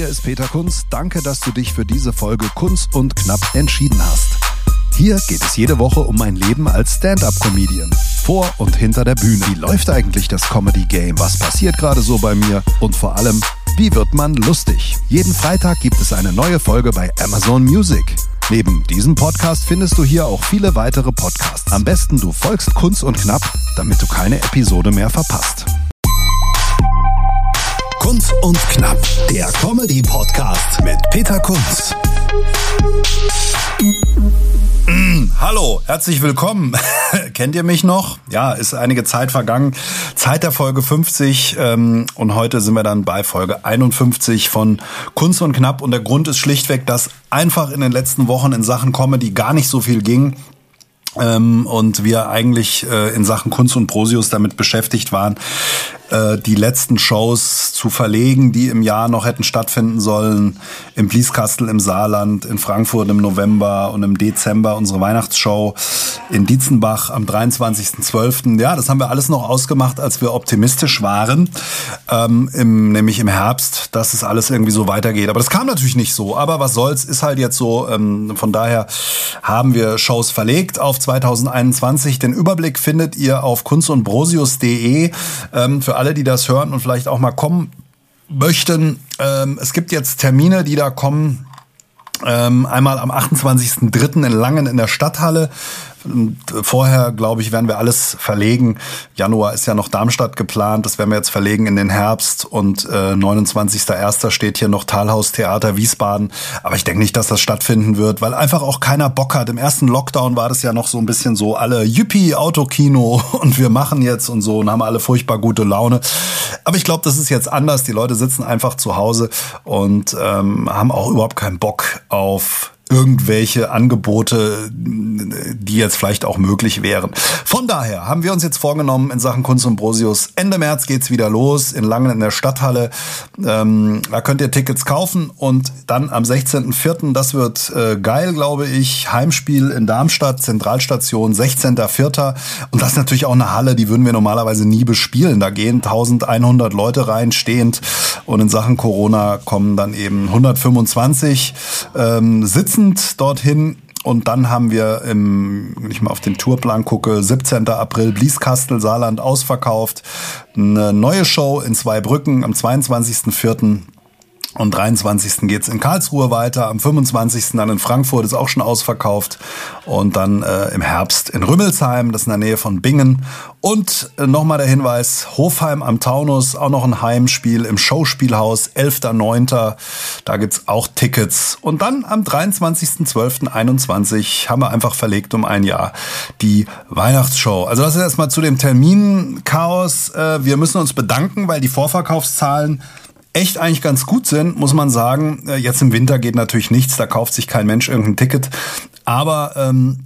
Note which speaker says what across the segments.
Speaker 1: Hier ist Peter Kunz. Danke, dass du dich für diese Folge Kunst und Knapp entschieden hast. Hier geht es jede Woche um mein Leben als Stand-up-Comedian. Vor und hinter der Bühne. Wie läuft eigentlich das Comedy-Game? Was passiert gerade so bei mir? Und vor allem, wie wird man lustig? Jeden Freitag gibt es eine neue Folge bei Amazon Music. Neben diesem Podcast findest du hier auch viele weitere Podcasts. Am besten du folgst Kunst und Knapp, damit du keine Episode mehr verpasst. Kunz und Knapp, der Comedy-Podcast mit Peter Kunz.
Speaker 2: Mm, hallo, herzlich willkommen. Kennt ihr mich noch? Ja, ist einige Zeit vergangen. Zeit der Folge 50 ähm, und heute sind wir dann bei Folge 51 von Kunst und Knapp und der Grund ist schlichtweg, dass einfach in den letzten Wochen in Sachen Comedy gar nicht so viel ging. Ähm, und wir eigentlich äh, in Sachen Kunst und Prosius damit beschäftigt waren, äh, die letzten Shows zu verlegen, die im Jahr noch hätten stattfinden sollen. Im Blieskastel im Saarland, in Frankfurt im November und im Dezember unsere Weihnachtsshow in Dietzenbach am 23.12. Ja, das haben wir alles noch ausgemacht, als wir optimistisch waren, ähm, im, nämlich im Herbst, dass es alles irgendwie so weitergeht. Aber das kam natürlich nicht so. Aber was soll's, ist halt jetzt so. Ähm, von daher haben wir Shows verlegt auf 2021. Den Überblick findet ihr auf kunstundbrosius.de. Ähm, für alle, die das hören und vielleicht auch mal kommen möchten. Ähm, es gibt jetzt Termine, die da kommen. Ähm, einmal am 28.03. in Langen in der Stadthalle Vorher, glaube ich, werden wir alles verlegen. Januar ist ja noch Darmstadt geplant. Das werden wir jetzt verlegen in den Herbst. Und äh, 29.01. steht hier noch Talhaus Theater Wiesbaden. Aber ich denke nicht, dass das stattfinden wird, weil einfach auch keiner Bock hat. Im ersten Lockdown war das ja noch so ein bisschen so, alle Yippie, Autokino und wir machen jetzt und so und haben alle furchtbar gute Laune. Aber ich glaube, das ist jetzt anders. Die Leute sitzen einfach zu Hause und ähm, haben auch überhaupt keinen Bock auf irgendwelche Angebote, die jetzt vielleicht auch möglich wären. Von daher haben wir uns jetzt vorgenommen in Sachen Kunst und Brosius, Ende März geht's wieder los in Langen in der Stadthalle. Ähm, da könnt ihr Tickets kaufen und dann am 16.04., das wird äh, geil, glaube ich, Heimspiel in Darmstadt, Zentralstation, 16.04. Und das ist natürlich auch eine Halle, die würden wir normalerweise nie bespielen. Da gehen 1100 Leute rein, stehend und in Sachen Corona kommen dann eben 125 ähm, sitzen passend dorthin. Und dann haben wir, im, wenn ich mal auf den Tourplan gucke, 17. April Blieskastel, Saarland ausverkauft. Eine neue Show in Zweibrücken am 22.04. Am 23. geht's in Karlsruhe weiter, am 25. dann in Frankfurt ist auch schon ausverkauft und dann äh, im Herbst in Rümmelsheim, das ist in der Nähe von Bingen. Und äh, nochmal der Hinweis, Hofheim am Taunus, auch noch ein Heimspiel im Showspielhaus, 11.9., da gibt's auch Tickets. Und dann am 23.12.21 haben wir einfach verlegt um ein Jahr die Weihnachtsshow. Also das ist erstmal zu dem Terminchaos. Äh, wir müssen uns bedanken, weil die Vorverkaufszahlen echt eigentlich ganz gut sind, muss man sagen. Äh, jetzt im Winter geht natürlich nichts, da kauft sich kein Mensch irgendein Ticket. Aber ähm,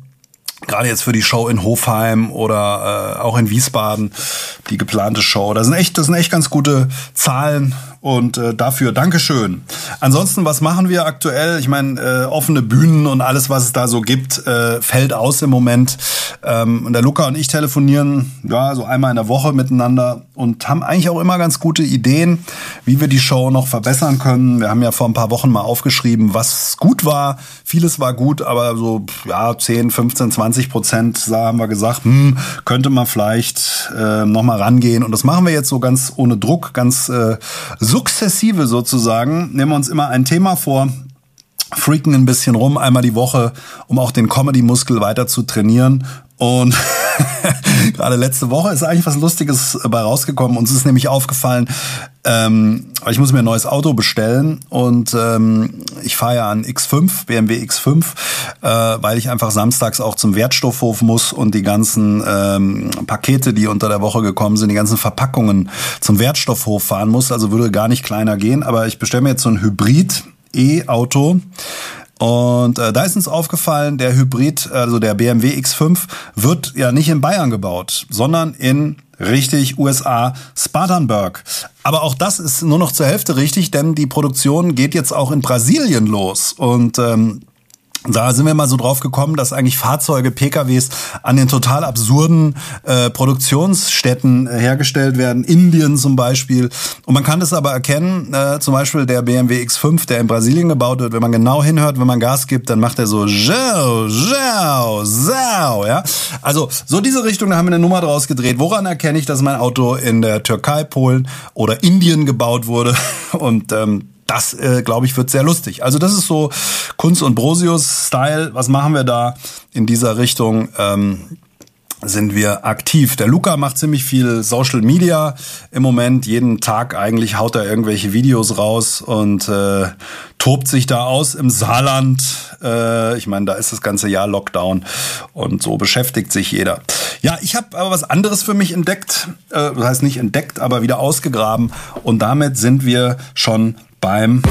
Speaker 2: gerade jetzt für die Show in Hofheim oder äh, auch in Wiesbaden, die geplante Show, das sind echt, das sind echt ganz gute Zahlen und äh, dafür Dankeschön. Ansonsten, was machen wir aktuell? Ich meine, äh, offene Bühnen und alles, was es da so gibt, äh, fällt aus im Moment. Ähm, und der Luca und ich telefonieren ja so einmal in der Woche miteinander und haben eigentlich auch immer ganz gute Ideen, wie wir die Show noch verbessern können. Wir haben ja vor ein paar Wochen mal aufgeschrieben, was gut war. Vieles war gut, aber so ja 10, 15, 20 Prozent haben wir gesagt, hm, könnte man vielleicht äh, noch mal rangehen. Und das machen wir jetzt so ganz ohne Druck, ganz äh, sukzessive sozusagen. Nehmen wir uns immer ein Thema vor, freaken ein bisschen rum, einmal die Woche, um auch den Comedy-Muskel weiter zu trainieren. Und gerade letzte Woche ist eigentlich was Lustiges bei rausgekommen. Uns ist nämlich aufgefallen, ähm, ich muss mir ein neues Auto bestellen und ähm, ich fahre ja an X5, BMW X5, äh, weil ich einfach samstags auch zum Wertstoffhof muss und die ganzen ähm, Pakete, die unter der Woche gekommen sind, die ganzen Verpackungen zum Wertstoffhof fahren muss. Also würde gar nicht kleiner gehen, aber ich bestelle mir jetzt so ein Hybrid E-Auto und äh, da ist uns aufgefallen, der Hybrid, also der BMW X5, wird ja nicht in Bayern gebaut, sondern in richtig USA Spartanburg. Aber auch das ist nur noch zur Hälfte richtig, denn die Produktion geht jetzt auch in Brasilien los. Und ähm, Da sind wir mal so drauf gekommen, dass eigentlich Fahrzeuge, PKWs an den total absurden äh, Produktionsstätten äh, hergestellt werden, Indien zum Beispiel. Und man kann das aber erkennen, äh, zum Beispiel der BMW X5, der in Brasilien gebaut wird, wenn man genau hinhört, wenn man Gas gibt, dann macht er so Zhao, Zhao, Zhao, ja. Also so diese Richtung, da haben wir eine Nummer draus gedreht. Woran erkenne ich, dass mein Auto in der Türkei, Polen oder Indien gebaut wurde? Und ähm, das, äh, glaube ich, wird sehr lustig. Also das ist so Kunst und Brosius-Style. Was machen wir da in dieser Richtung? Ähm, sind wir aktiv. Der Luca macht ziemlich viel Social Media im Moment. Jeden Tag eigentlich haut er irgendwelche Videos raus und äh, tobt sich da aus im Saarland. Äh, ich meine, da ist das ganze Jahr Lockdown und so beschäftigt sich jeder. Ja, ich habe aber was anderes für mich entdeckt. Äh, das heißt nicht entdeckt, aber wieder ausgegraben. Und damit sind wir schon beim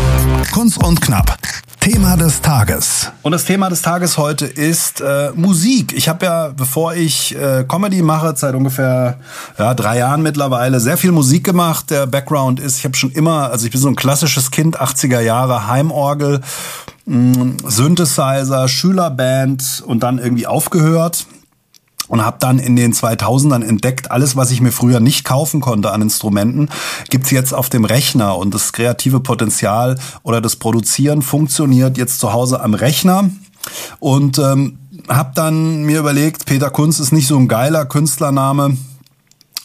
Speaker 1: Kunst und Knapp. Thema des Tages.
Speaker 2: Und das Thema des Tages heute ist äh, Musik. Ich habe ja, bevor ich äh, Comedy mache, seit ungefähr ja, drei Jahren mittlerweile, sehr viel Musik gemacht. Der Background ist, ich habe schon immer, also ich bin so ein klassisches Kind, 80er Jahre, Heimorgel, mh, mm, Synthesizer, Schülerband und dann irgendwie aufgehört und habe dann in den 2000ern entdeckt, alles, was ich mir früher nicht kaufen konnte an Instrumenten, gibt's jetzt auf dem Rechner. Und das kreative Potenzial oder das Produzieren funktioniert jetzt zu Hause am Rechner. Und ähm, habe dann mir überlegt, Peter Kunz ist nicht so ein geiler Künstlername.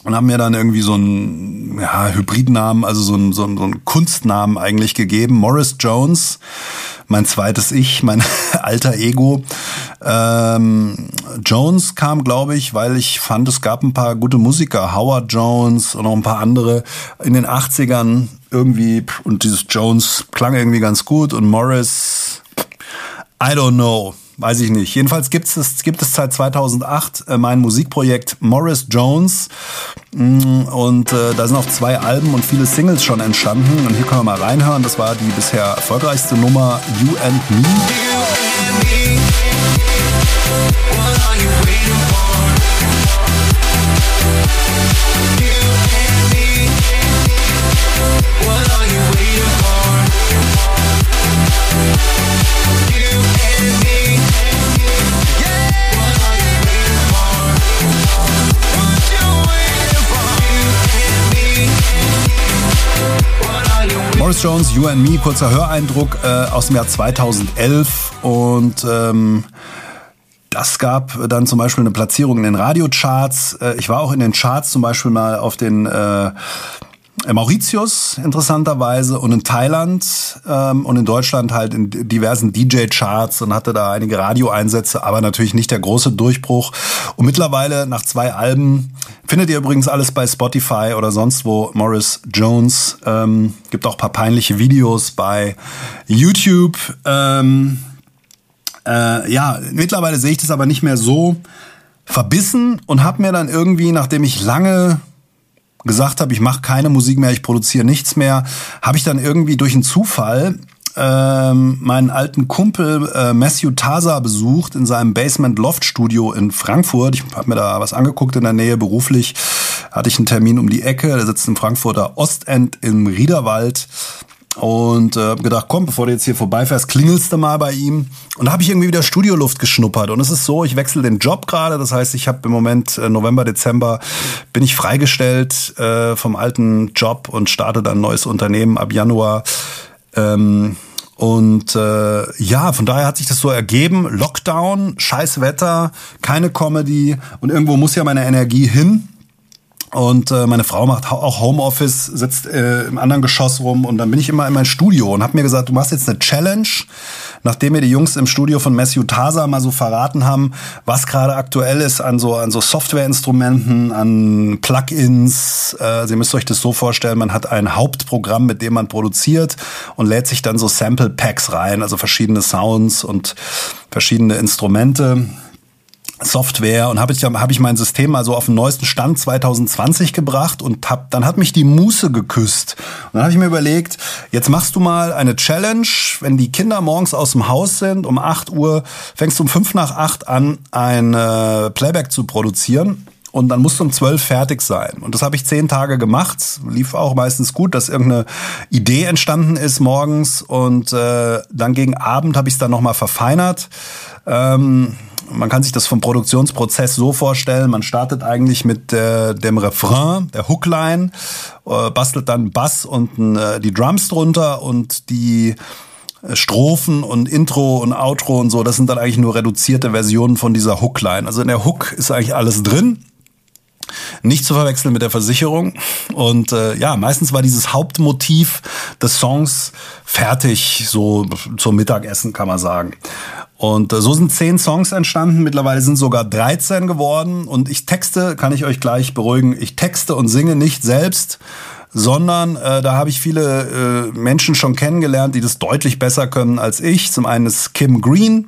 Speaker 2: Und haben mir dann irgendwie so einen ja, Hybridnamen, also so einen, so, einen, so einen Kunstnamen eigentlich gegeben, Morris Jones mein zweites Ich, mein alter Ego. Ähm, Jones kam, glaube ich, weil ich fand, es gab ein paar gute Musiker, Howard Jones und noch ein paar andere in den 80ern irgendwie und dieses Jones klang irgendwie ganz gut und Morris, I don't know. Weiß ich nicht. Jedenfalls gibt es, gibt es seit 2008 äh, mein Musikprojekt Morris Jones. Mm, und äh, da sind auch zwei Alben und viele Singles schon entstanden. Und hier können wir mal reinhören. Das war die bisher erfolgreichste Nummer You and Me. You and me. Morris Jones, You and Me, kurzer Höreindruck äh, aus dem Jahr 2011 und ähm, das gab dann zum Beispiel eine Platzierung in den Radiocharts. Äh, ich war auch in den Charts zum Beispiel mal auf den äh, Mauritius interessanterweise und in Thailand ähm, und in Deutschland halt in diversen DJ-Charts und hatte da einige Radioeinsätze, aber natürlich nicht der große Durchbruch. Und mittlerweile nach zwei Alben findet ihr übrigens alles bei Spotify oder sonst wo. Morris Jones ähm, gibt auch paar peinliche Videos bei YouTube. Ähm, äh, ja, mittlerweile sehe ich das aber nicht mehr so verbissen und habe mir dann irgendwie, nachdem ich lange gesagt habe, ich mache keine Musik mehr, ich produziere nichts mehr, habe ich dann irgendwie durch einen Zufall ähm, meinen alten Kumpel äh, Matthew Tasa besucht in seinem Basement Loft Studio in Frankfurt. Ich habe mir da was angeguckt in der Nähe beruflich. Hatte ich einen Termin um die Ecke. Der sitzt im Frankfurter Ostend im Riederwald und äh, gedacht, komm, bevor du jetzt hier vorbeifährst, klingelst du mal bei ihm. Und da habe ich irgendwie wieder Studioluft geschnuppert. Und es ist so, ich wechsle den Job gerade. Das heißt, ich habe im Moment äh, November, Dezember bin ich freigestellt äh, vom alten Job und starte dann ein neues Unternehmen ab Januar. Ähm, und äh, ja, von daher hat sich das so ergeben. Lockdown, scheiß Wetter, keine Comedy und irgendwo muss ja meine Energie hin. Und äh, meine Frau macht auch Homeoffice, sitzt äh, im anderen Geschoss rum und dann bin ich immer in mein Studio und habe mir gesagt, du machst jetzt eine Challenge, nachdem mir die Jungs im Studio von Matthew Tasa mal so verraten haben, was gerade aktuell ist an so an so Softwareinstrumenten, an Plugins. Äh, Sie müsst euch das so vorstellen, man hat ein Hauptprogramm, mit dem man produziert und lädt sich dann so Sample Packs rein, also verschiedene Sounds und verschiedene Instrumente Software und habe ich, hab ich mein System also auf den neuesten Stand 2020 gebracht und hab, dann hat mich die Muße geküsst. Und dann habe ich mir überlegt, jetzt machst du mal eine Challenge, wenn die Kinder morgens aus dem Haus sind, um 8 Uhr, fängst du um 5 nach 8 an, ein äh, Playback zu produzieren und dann musst du um zwölf fertig sein. Und das habe ich zehn Tage gemacht. Lief auch meistens gut, dass irgendeine Idee entstanden ist morgens und äh, dann gegen Abend habe ich es dann nochmal verfeinert. Ähm, man kann sich das vom Produktionsprozess so vorstellen, man startet eigentlich mit äh, dem Refrain, der Hookline, äh, bastelt dann Bass und äh, die Drums drunter und die äh, Strophen und Intro und Outro und so, das sind dann eigentlich nur reduzierte Versionen von dieser Hookline. Also in der Hook ist eigentlich alles drin. Nicht zu verwechseln mit der Versicherung. Und äh, ja, meistens war dieses Hauptmotiv des Songs fertig, so zum Mittagessen kann man sagen. Und äh, so sind zehn Songs entstanden. Mittlerweile sind sogar 13 geworden. Und ich texte, kann ich euch gleich beruhigen, ich texte und singe nicht selbst, sondern äh, da habe ich viele äh, Menschen schon kennengelernt, die das deutlich besser können als ich. Zum einen ist Kim Green,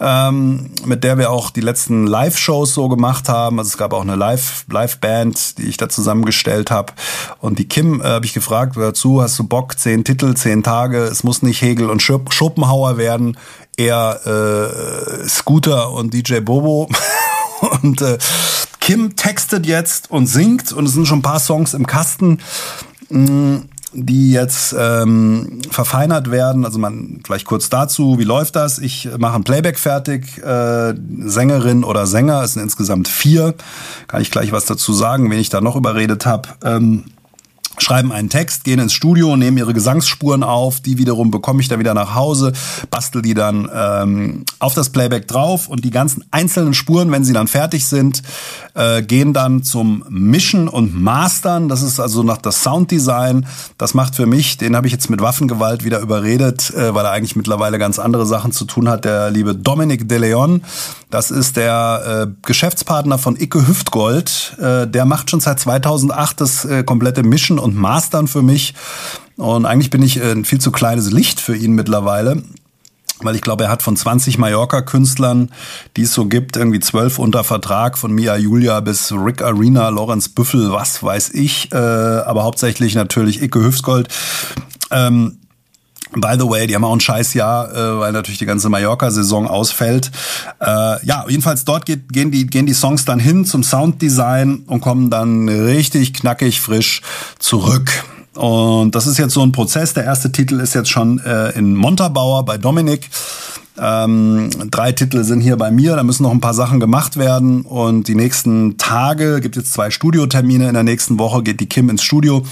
Speaker 2: ähm, mit der wir auch die letzten Live-Shows so gemacht haben. Also es gab auch eine Live-Band, die ich da zusammengestellt habe. Und die Kim äh, habe ich gefragt, dazu hast du Bock, zehn Titel, zehn Tage, es muss nicht Hegel und Schopenhauer werden, eher äh, Scooter und DJ Bobo. und äh, Kim textet jetzt und singt und es sind schon ein paar Songs im Kasten, mm, die jetzt ähm, verfeinert werden. Also man vielleicht kurz dazu, wie läuft das? Ich mache ein Playback fertig, äh, Sängerin oder Sänger, es sind insgesamt vier. Kann ich gleich was dazu sagen, wen ich da noch überredet habe. Ähm, schreiben einen Text, gehen ins Studio, nehmen ihre Gesangsspuren auf, die wiederum bekomme ich dann wieder nach Hause, bastel die dann ähm, auf das Playback drauf und die ganzen einzelnen Spuren, wenn sie dann fertig sind, äh, gehen dann zum Mischen und Mastern. Das ist also nach das Sounddesign. Das macht für mich, den habe ich jetzt mit Waffengewalt wieder überredet, äh, weil er eigentlich mittlerweile ganz andere Sachen zu tun hat. Der liebe Dominik De Leon, das ist der äh, Geschäftspartner von Icke Hüftgold. Äh, der macht schon seit 2008 das äh, komplette Mischen und Mastern für mich. Und eigentlich bin ich ein viel zu kleines Licht für ihn mittlerweile weil ich glaube, er hat von 20 Mallorca-Künstlern, die es so gibt, irgendwie zwölf unter Vertrag, von Mia Julia bis Rick Arena, Lorenz Büffel, was weiß ich, äh, aber hauptsächlich natürlich Icke Hüfsgold. Ähm, By the way, die haben auch ein scheiß Jahr, äh, weil natürlich die ganze Mallorca-Saison ausfällt. Äh, ja, jedenfalls dort geht, gehen, die, gehen die Songs dann hin zum Sounddesign und kommen dann richtig knackig frisch zurück. Und das ist jetzt so ein Prozess. Der erste Titel ist jetzt schon äh, in Montabaur bei Dominik. Ähm, drei Titel sind hier bei mir, da müssen noch ein paar Sachen gemacht werden und die nächsten Tage gibt jetzt zwei Studiotermine. In der nächsten Woche geht die Kim ins Studio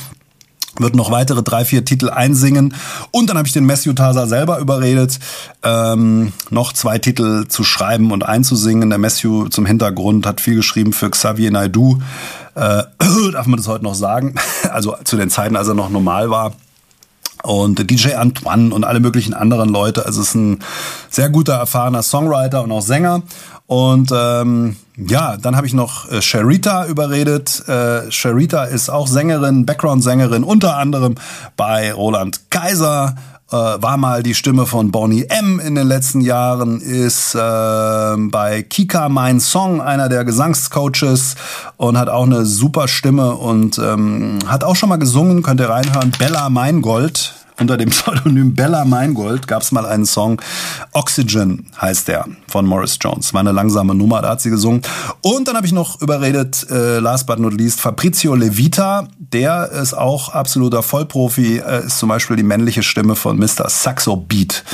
Speaker 2: wird noch weitere drei, vier Titel einsingen. Und dann habe ich den Matthew Tasa selber überredet, ähm, noch zwei Titel zu schreiben und einzusingen. Der Matthew zum Hintergrund hat viel geschrieben für Xavier Naidu. Äh, darf man das heute noch sagen? Also zu den Zeiten, als er noch normal war und DJ Antoine und alle möglichen anderen Leute. Also es ist ein sehr guter, erfahrener Songwriter und auch Sänger. Und ähm, ja, dann habe ich noch äh, Sharita überredet. Äh, Sharita ist auch Sängerin, Background-Sängerin, unter anderem bei Roland Kaiser. Äh, war mal die Stimme von Bonnie M in den letzten Jahren, ist äh, bei Kika Mein Song einer der Gesangscoaches und hat auch eine super Stimme und ähm, hat auch schon mal gesungen, könnt ihr reinhören, Bella Meingold unter dem Pseudonym Bella Meingold gab es mal einen Song, Oxygen heißt der, von Morris Jones. War eine langsame Nummer, da hat sie gesungen. Und dann habe ich noch überredet, äh, last but not least, Fabrizio Levita. Der ist auch absoluter Vollprofi, äh, ist zum Beispiel die männliche Stimme von Mr. Saxo Beat.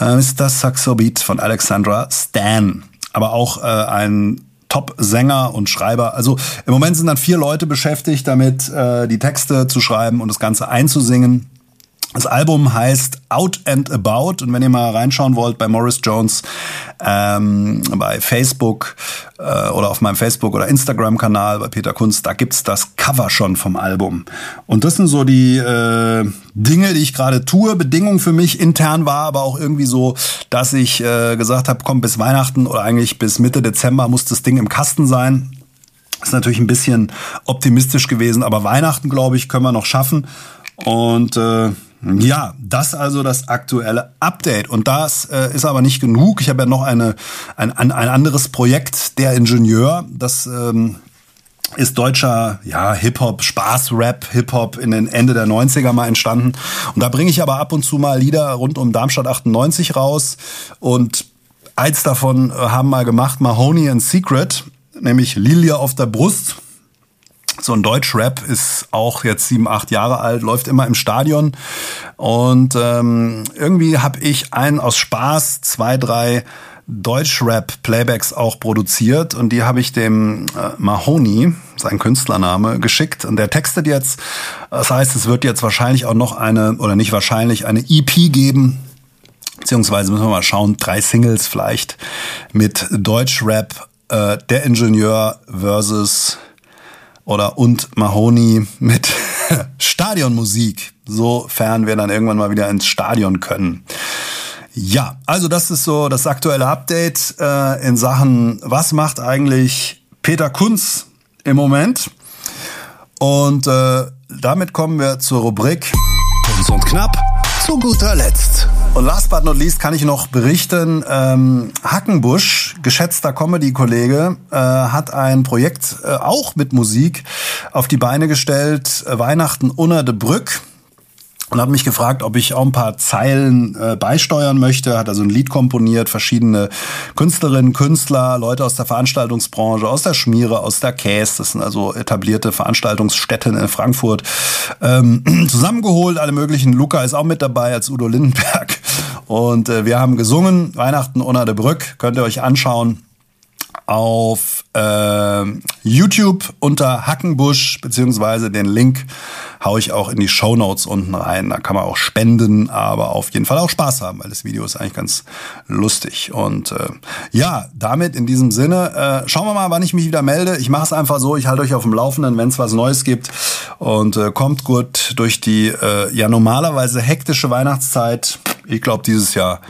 Speaker 2: Äh, Mr. Saxo Beat von Alexandra Stan. Aber auch äh, ein Top-Sänger und Schreiber. Also im Moment sind dann vier Leute beschäftigt, damit äh, die Texte zu schreiben und das Ganze einzusingen. Das Album heißt Out and About und wenn ihr mal reinschauen wollt bei Morris Jones ähm, bei Facebook äh, oder auf meinem Facebook oder Instagram Kanal bei Peter Kunst, da gibt's das Cover schon vom Album. Und das sind so die äh, Dinge, die ich gerade tue. Bedingung für mich intern war aber auch irgendwie so, dass ich äh, gesagt habe, komm bis Weihnachten oder eigentlich bis Mitte Dezember muss das Ding im Kasten sein. Ist natürlich ein bisschen optimistisch gewesen, aber Weihnachten glaube ich können wir noch schaffen. Und äh, ja, das also das aktuelle Update. Und das äh, ist aber nicht genug. Ich habe ja noch eine, ein, ein, anderes Projekt, der Ingenieur. Das ähm, ist deutscher ja, Hip-Hop, Spaß-Rap, Hip-Hop in den Ende der 90er mal entstanden. Und da bringe ich aber ab und zu mal Lieder rund um Darmstadt 98 raus. Und eins davon äh, haben mal gemacht, Mahoney and Secret. nämlich Lilie auf der Brust. So ein Deutschrap ist auch jetzt sieben, acht Jahre alt, läuft immer im Stadion. Und ähm, irgendwie habe ich einen aus Spaß, zwei, drei Deutschrap-Playbacks auch produziert und die habe ich dem äh, Mahoney, sein Künstlername, geschickt. Und der textet jetzt, das heißt, es wird jetzt wahrscheinlich auch noch eine, oder nicht wahrscheinlich, eine EP geben, beziehungsweise müssen wir mal schauen, drei Singles vielleicht mit Deutschrap, äh, der Ingenieur versus oder und Mahoney mit Stadionmusik, sofern wir dann irgendwann mal wieder ins Stadion können. Ja, also das ist so das aktuelle Update äh, in Sachen, was macht eigentlich Peter Kunz im Moment? Und äh, damit kommen wir zur Rubrik
Speaker 1: Kunz und knapp zu guter Letzt.
Speaker 2: Und last but not least kann ich noch berichten, ähm, Hackenbusch, geschätzter Comedy-Kollege, äh, hat ein Projekt äh, auch mit Musik auf die Beine gestellt, äh, Weihnachten unter de Brück und hat mich gefragt, ob ich auch ein paar Zeilen äh, beisteuern möchte. Hat also ein Lied komponiert, verschiedene Künstlerinnen, Künstler, Leute aus der Veranstaltungsbranche, aus der Schmiere, aus der Käse, das sind also etablierte Veranstaltungsstätten in Frankfurt, ähm, zusammengeholt, alle möglichen. Luca ist auch mit dabei als Udo Lindenberg. Und äh, wir haben gesungen, Weihnachten unter der Brück, könnt ihr euch anschauen auf äh, YouTube unter Hackenbusch, beziehungsweise den Link haue ich auch in die Show Notes unten rein. Da kann man auch spenden, aber auf jeden Fall auch Spaß haben, weil das Video ist eigentlich ganz lustig. Und äh, ja, damit in diesem Sinne, äh, schauen wir mal, wann ich mich wieder melde. Ich mache es einfach so, ich halte euch auf dem Laufenden, wenn es was Neues gibt. Und äh, kommt gut durch die äh, ja normalerweise hektische Weihnachtszeit. Ich glaube, dieses Jahr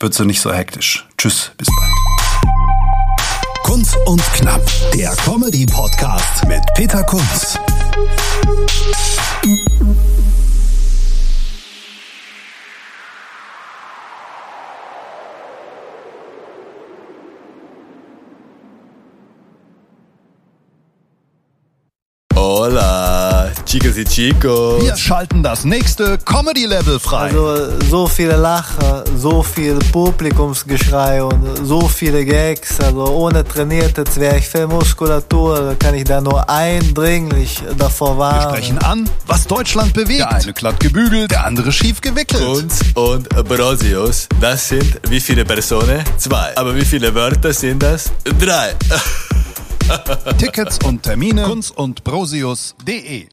Speaker 2: wird sie nicht so hektisch. Tschüss, bis bald.
Speaker 1: Kunz und Knapp, der Comedy-Podcast mit Peter Kunz.
Speaker 3: Hola, chicas y chicos.
Speaker 1: Wir schalten das nächste Comedy-Level frei.
Speaker 4: Also so viele Lacher, so viel Publikumsgeschrei und so viele Gags. Also ohne trainierte Zwerchfellmuskulatur kann ich da nur eindringlich davor
Speaker 1: Wir
Speaker 4: warnen.
Speaker 1: sprechen an, was Deutschland bewegt. Der eine glatt gebügelt, der andere schief gewickelt.
Speaker 3: Kunz und Brosius, das sind wie viele Personen? Zwei. Aber wie viele Wörter sind das? Drei.
Speaker 1: Tickets und Termine kunz und brosius.de